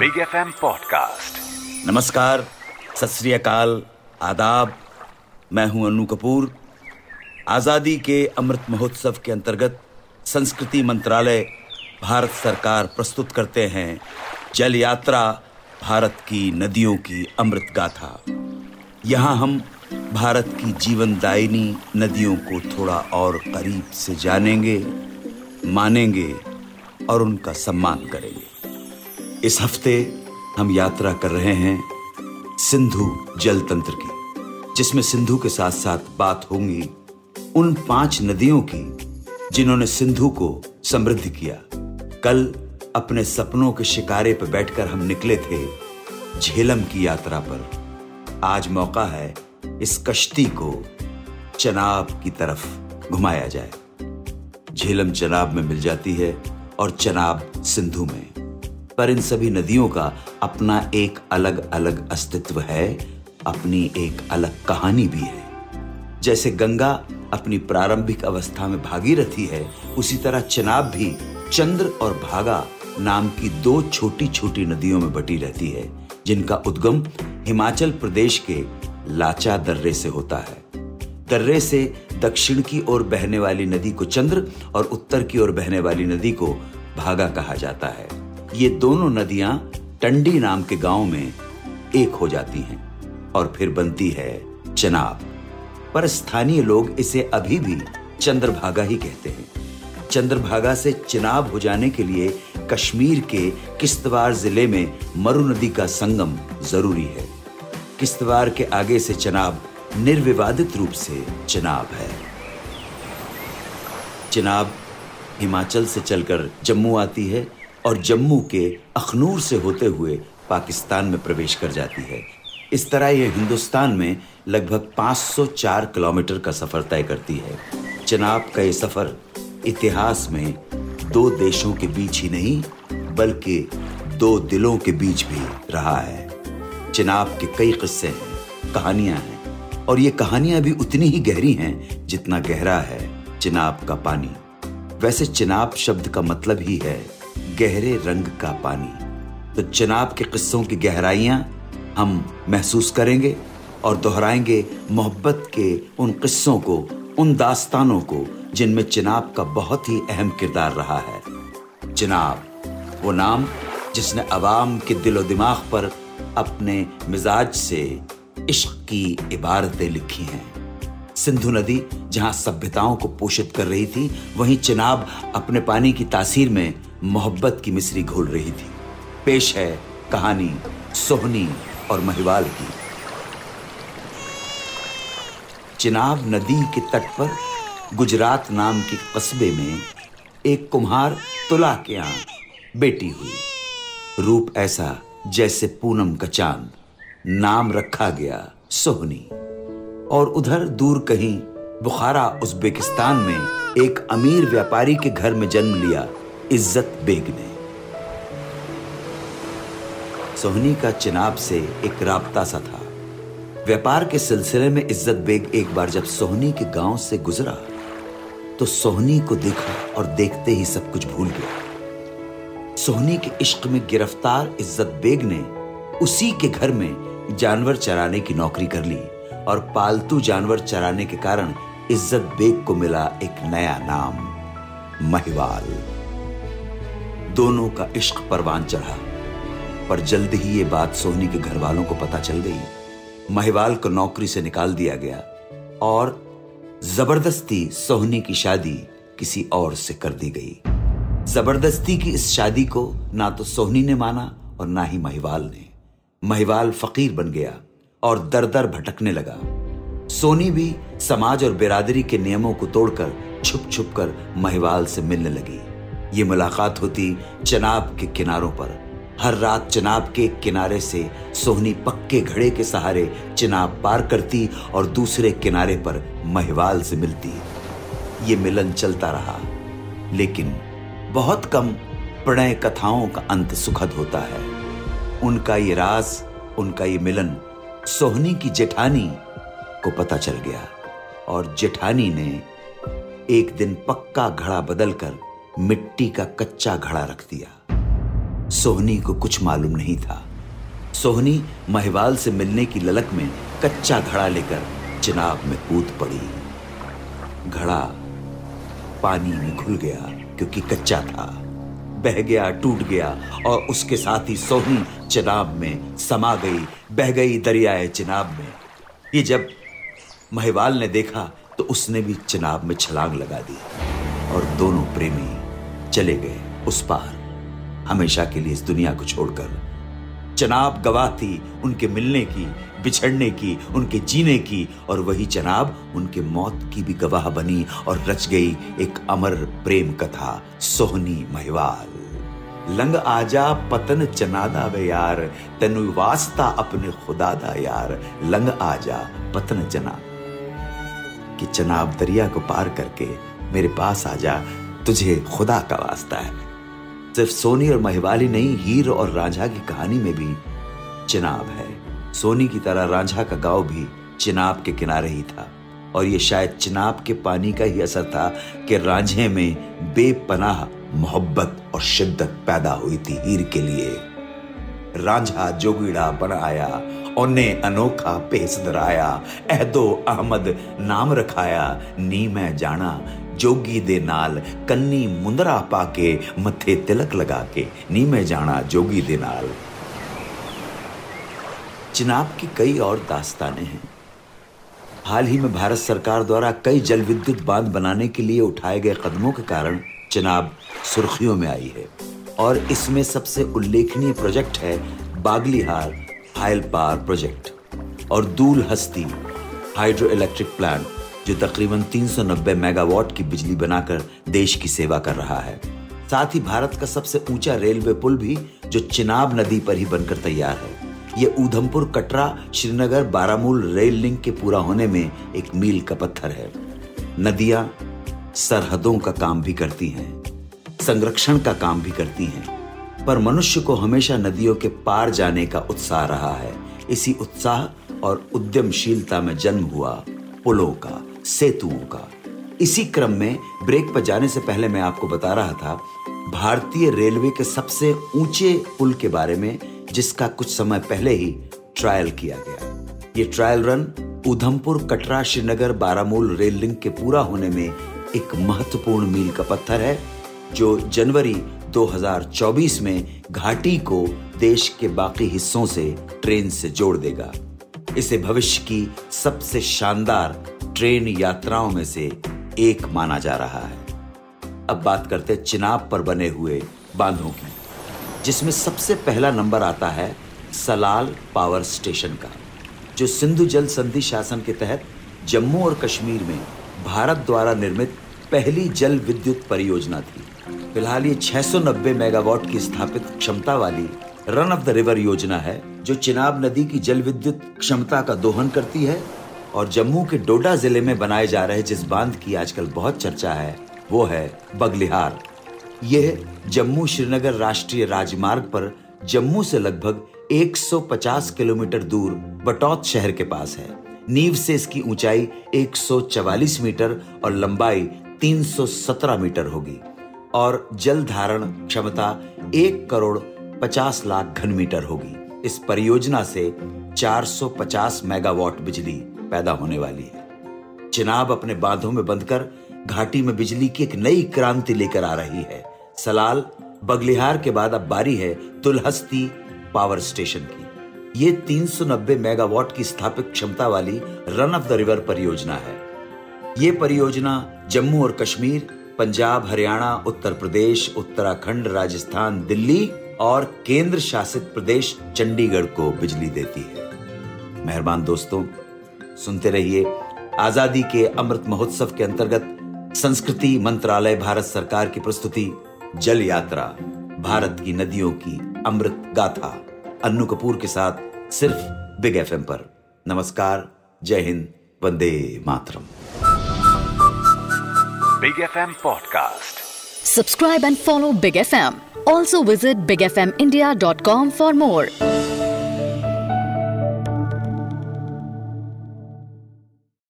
Big F M podcast नमस्कार, सत आदाब। मैं हूँ अनु कपूर। आज़ादी के अमृत महोत्सव के अंतर्गत संस्कृति मंत्रालय भारत सरकार प्रस्तुत करते हैं जल यात्रा भारत की नदियों की अमृत गाथा। यहाँ हम भारत की जीवनदायिनी नदियों को थोड़ा और करीब से जानेंगे, मानेंगे और उनका सम्मान करेंगे। इस हफ़्ते हम यात्रा कर रहे हैं सिंधु जल तंत्र की, जिसमें सिंधु के साथ साथ बात होंगी उन पाँच नदियों की जिन्होंने सिंधु को समृद्ध किया। कल अपने सपनों के शिकारे पर बैठकर हम निकले थे झेलम की यात्रा पर। आज मौका है इस कश्ती को चनाब की तरफ़ घुमाया जाए। झेलम चनाब में मिल जाती है और चनाब सिंधु में। पर इन सभी नदियों का अपना एक अलग अलग अस्तित्व है, अपनी एक अलग कहानी भी है। जैसे गंगा अपनी प्रारंभिक अवस्था में भागीरथी है, उसी तरह चनाब भी चंद्र और भागा नाम की दो छोटी छोटी नदियों में बटी रहती है, जिनका उद्गम हिमाचल प्रदेश के लाचा दर्रे से होता है। दर्रे से दक्षिण की ओर बहने वाली नदी को चंद्र और उत्तर की ओर बहने वाली नदी को भागा कहा जाता है। ये दोनों नदियाँ टंडी नाम के गाँव में एक हो जाती हैं और फिर बनती है चनाब। पर स्थानीय लोग इसे अभी भी चंद्रभागा ही कहते हैं। चंद्रभागा से चिनाब हो जाने के लिए कश्मीर के किश्तवाड़ ज़िले में मरु नदी का संगम ज़रूरी है। किश्तवाड़ के आगे से चनाब निर्विवादित रूप से चनाब है। चिनाब हिमाचल से चलकर जम्मू आती है। और जम्मू के अखनूर से होते हुए पाकिस्तान में प्रवेश कर जाती है। इस तरह यह हिंदुस्तान में लगभग 504 किलोमीटर का सफ़र तय करती है। चनाब का ये सफ़र इतिहास में दो देशों के बीच ही नहीं, बल्कि दो दिलों के बीच भी रहा है। चिनाब के कई किस्से हैं, कहानियाँ हैं, और ये कहानियाँ भी उतनी ही गहरी हैं जितना गहरा है चिनाब का पानी। वैसे चिनाब शब्द का मतलब ही है गहरे रंग का पानी। तो चिनाब के किस्सों की गहराइयाँ हम महसूस करेंगे और दोहराएँगे मोहब्बत के उन किस्सों को, उन दास्तानों को, जिनमें चिनाब का बहुत ही अहम किरदार रहा है। चिनाब वो नाम जिसने अवाम के दिलो दिमाग पर अपने मिजाज से इश्क की इबारतें लिखी हैं। सिंधु नदी, जहाँ सभ्यताओं को पोषित कर रही थी, वहीं चिनाब अपने पानी की तासीर में मोहब्बत की मिश्री घोल रही थी। पेश है कहानी सोहनी और महिवाल की। चिनाब नदी के तट पर गुजरात नाम के कस्बे में एक कुम्हार तुला के यहाँ बेटी हुई। रूप ऐसा जैसे पूनम का चाँद। नाम रखा गया सोहनी। और उधर दूर कहीं बुखारा उज्बेकिस्तान में एक अमीर व्यापारी के घर में जन्म लिया इज़्ज़त बेग ने। सोहनी का चिनाब से एक राबता सा था। व्यापार के सिलसिले में इज़्ज़त बेग एक बार जब सोहनी के गाँव से गुजरा तो सोहनी को देखा और देखते ही सब कुछ भूल गया। सोहनी के इश्क में गिरफ़्तार इज़्ज़त बेग ने उसी के घर में जानवर चराने की नौकरी कर ली। और पालतू जानवर चराने के कारण इज़्ज़त बेग को मिला एक नया नाम, महिवाल। दोनों का इश्क परवान चढ़ा, पर जल्द ही ये बात सोहनी के घर वालों को पता चल गई। महिवाल को नौकरी से निकाल दिया गया और ज़बरदस्ती सोहनी की शादी किसी और से कर दी गई। ज़बरदस्ती की इस शादी को ना तो सोहनी ने माना और ना ही महिवाल ने। महिवाल फकीर बन गया। और दर दर भटकने लगा। सोनी भी समाज और बिरादरी के नियमों को तोड़कर छुप छुप कर महिवाल से मिलने लगी। ये मुलाकात होती चनाब के किनारों पर। हर रात चनाब के किनारे से सोहनी पक्के घड़े के सहारे चनाब पार करती और दूसरे किनारे पर महिवाल से मिलती। ये मिलन चलता रहा। लेकिन बहुत कम प्रणय कथाओं का अंत सुखद होता है। उनका ये राज, उनका ये मिलन सोहनी की जेठानी को पता चल गया और जेठानी ने एक दिन पक्का घड़ा बदलकर मिट्टी का कच्चा घड़ा रख दिया। सोहनी को कुछ मालूम नहीं था। सोहनी महिवाल से मिलने की ललक में कच्चा घड़ा लेकर चिनाब में कूद पड़ी। घड़ा पानी में घुल गया क्योंकि कच्चा था। बह गया, टूट गया और उसके साथ ही सोहनी चिनाब में समा गई, बह गई दरियाए चिनाब में। ये जब महिवाल ने देखा तो उसने भी चिनाब में छलांग लगा दी और दोनों प्रेमी चले गए उस पार, हमेशा के लिए इस दुनिया को छोड़कर। चनाब गवाह थी उनके मिलने की, बिछड़ने की, उनके जीने की और वही चनाब उनके मौत की भी गवाह बनी और रच गई एक अमर प्रेम कथा, सोहनी महिवाल। लंग आजा पतन चनादा वे यार, तेनु वास्ता अपने खुदा दा यार। लंग आजा पतन चना कि चनाब दरिया को पार करके मेरे पास आजा, तुझे खुदा का वास्ता है। सिर्फ़ सोनी और महिवाली नहीं, हीर और रांझा की कहानी में भी चिनाब है। सोनी की तरह रांझा का गाँव भी चिनाब के किनारे ही था। और ये शायद चिनाब के पानी का ही असर था कि रांझे में बेपनाह मोहब्बत और शिद्दत पैदा हुई थी हीर के लिए। रांझा जोगीड़ा बन आया ओने अनोखा पेस दराया अहदो अहमद नाम रखाया। नी मैं जाना, जोगी दे नाल, कन्नी मुंदरा पाके, मथे तिलक लगा के नी मैं जाना, जोगी दे नाल। चिनाब की कई और दास्तानें हैं। हाल ही में भारत सरकार द्वारा कई जल विद्युत बाँध बनाने के लिए उठाए गए कदमों के कारण चिनाब सुर्खियों में आई है। और इसमें सबसे उल्लेखनीय प्रोजेक्ट है बागलीहार हाइल पावर प्रोजेक्ट और दूल हस्ती हाइड्रो इलेक्ट्रिक प्लांट, जो तकरीबन 390 मेगावाट की बिजली बनाकर देश की सेवा कर रहा है। साथ ही भारत का सबसे ऊँचा रेलवे पुल भी, जो चिनाब नदी पर ही बनकर तैयार है। ये ऊधमपुर कटरा, श्रीनगर, बारामूल रेल लिंक के पूरा होने में एक मील का पत्थर है। नदियाँ सरहदों का काम भी करती हैं, संरक्षण का काम भी करती हैं, पर मनुष्य को हमेशा नदियों के पार जाने का उत्साह रहा है। इसी उत्साह और उद्यमशीलता में जन्म हुआ पुलों का, सेतुओं का। इसी क्रम में ब्रेक पर जाने से पहले मैं आपको बता रहा था, भारतीय रेलवे के सबसे ऊँचे पुल के बारे में, जिसका कुछ समय पहले ही ट्रायल किया गया। ये trial run Udhampur Katra Srinagar Baramulla rail link के पूरा होने में एक महत्वपूर्ण मील का पत्थर है, जो जनवरी 2024 में घाटी को देश के बाकी हिस्सों से ट्रेन से जोड़ देगा। इसे भविष्य की सबसे शानदार ट्रेन यात्राओं में से एक माना जा रहा है। अब बात करते चिनाब पर बने हुए बांधों की, जिसमें सबसे पहला नंबर आता है सलाल पावर स्टेशन का, जो सिंधु जल संधि शासन के तहत जम्मू और कश्मीर में भारत द्वारा निर्मित पहली जल विद्युत परियोजना थी। फ़िलहाल ये 690 मेगावाट की स्थापित क्षमता वाली रन ऑफ़ द रिवर योजना है, जो चिनाब नदी की जल विद्युत क्षमता का दोहन करती है और जम्मू के डोडा ज़िले में बनाए जा रहे जिस बाँध की आजकल बहुत चर्चा है, वो है बगलिहार। यह जम्मू श्रीनगर राष्ट्रीय राजमार्ग पर जम्मू से लगभग 150 किलोमीटर दूर बटौत शहर के पास है। नींव से इसकी ऊंचाई 144 मीटर और लंबाई 317 मीटर होगी और जल धारण क्षमता एक करोड़ 50 लाख घन मीटर होगी। इस परियोजना से 450 मेगावाट बिजली पैदा होने वाली है। चिनाब अपने बांधों में बंधकर घाटी में बिजली की एक नई क्रांति लेकर आ रही है। सलाल, बगलिहार के बाद अब बारी है तुलहस्ती पावर स्टेशन की। ये 390 मेगावाट की स्थापित क्षमता वाली रन ऑफ़ द रिवर परियोजना है। ये परियोजना जम्मू और कश्मीर, पंजाब, हरियाणा, उत्तर प्रदेश, उत्तराखंड, राजस्थान, दिल्ली और केंद्र शासित प्रदेश चंडीगढ़ को बिजली देती है। मेहरबान दोस्तों, सुनते रहिए आज़ादी के अमृत महोत्सव के अंतर्गत संस्कृति मंत्रालय भारत सरकार की प्रस्तुति, जल यात्रा, भारत की नदियों की अमृत गाथा। अन्नू कपूर के साथ सिर्फ़ बिग एफएम पर। नमस्कार जय हिंद वंदे मातरम। Big F M podcast subscribe and follow big F M also visit big F M India dot com for more